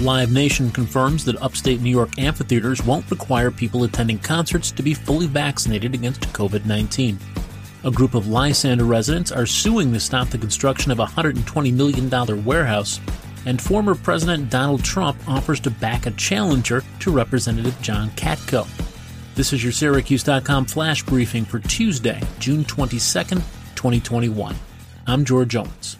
Live Nation confirms that upstate New York amphitheaters won't require people attending concerts to be fully vaccinated against COVID 19. A group of Lysander residents are suing to stop the construction of a $120 million warehouse, and former President Donald Trump offers to back a challenger to Representative John Katko. This is your Syracuse.com flash briefing for Tuesday, June 22nd, 2021. I'm George Owens.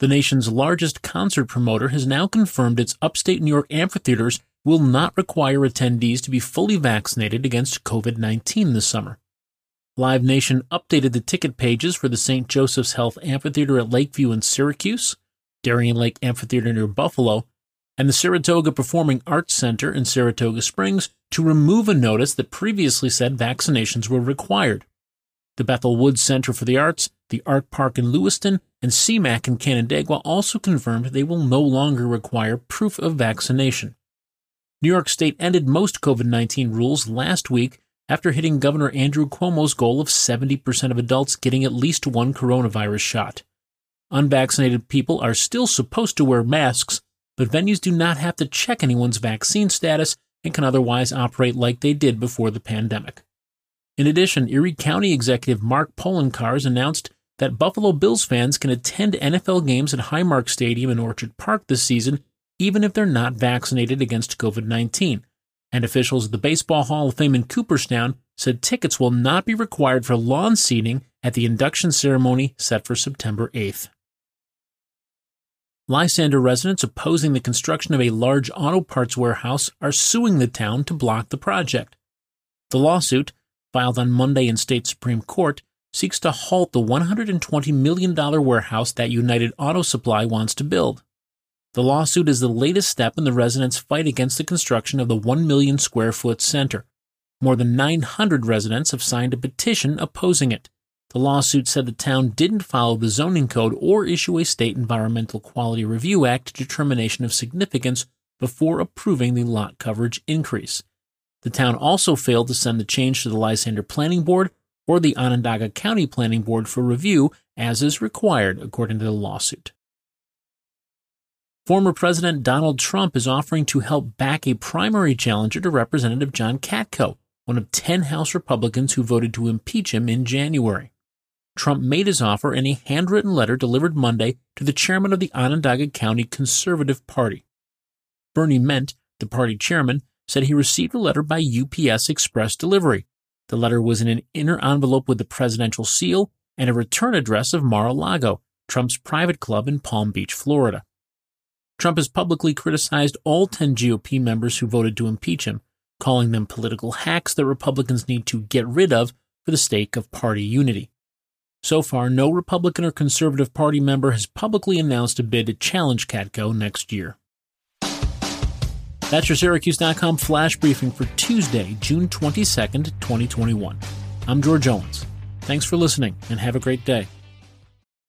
The nation's largest concert promoter has now confirmed its upstate New York amphitheaters will not require attendees to be fully vaccinated against COVID 19 this summer. Live Nation updated the ticket pages for the St. Joseph's Health Amphitheater at Lakeview in Syracuse, Darien Lake Amphitheater near Buffalo, and the Saratoga Performing Arts Center in Saratoga Springs to remove a notice that previously said vaccinations were required. The Bethel Woods Center for the Arts, the Art Park in Lewiston, and CMAC in Canandaigua also confirmed they will no longer require proof of vaccination. New York State ended most COVID 19 rules last week after hitting Governor Andrew Cuomo's goal of 70% of adults getting at least one coronavirus shot. Unvaccinated people are still supposed to wear masks, but venues do not have to check anyone's vaccine status and can otherwise operate like they did before the pandemic. In addition, Erie County Executive Mark Poloncarz announced that Buffalo Bills fans can attend NFL games at Highmark Stadium in Orchard Park this season, even if they're not vaccinated against COVID 19. And officials at the Baseball Hall of Fame in Cooperstown said tickets will not be required for lawn seating at the induction ceremony set for September 8th. Lysander residents opposing the construction of a large auto parts warehouse are suing the town to block the project. The lawsuit, filed on Monday in state Supreme Court, seeks to halt the $120 million warehouse that United Auto Supply wants to build. The lawsuit is the latest step in the residents' fight against the construction of the 1 million square foot center. More than 900 residents have signed a petition opposing it. The lawsuit said the town didn't follow the zoning code or issue a state Environmental Quality Review Act determination of significance before approving the lot coverage increase. The town also failed to send the change to the Lysander Planning Board or the Onondaga County Planning Board for review, as is required according to the lawsuit. Former President Donald Trump is offering to help back a primary challenger to Representative John Katko, one of 10 House Republicans who voted to impeach him in January. Trump made his offer in a handwritten letter delivered Monday to the chairman of the Onondaga County Conservative Party. Bernie Ment, the party chairman, said he received a letter by UPS Express delivery. The letter was in an inner envelope with the presidential seal and a return address of Mar a Lago, Trump's private club in Palm Beach, Florida. Trump has publicly criticized all 10 GOP members who voted to impeach him, calling them political hacks that Republicans need to get rid of for the sake of party unity. So far, no Republican or Conservative Party member has publicly announced a bid to challenge Katko next year. That's your Syracuse.com flash briefing for Tuesday, June 22nd, 2021. I'm George Owens. Thanks for listening and have a great day.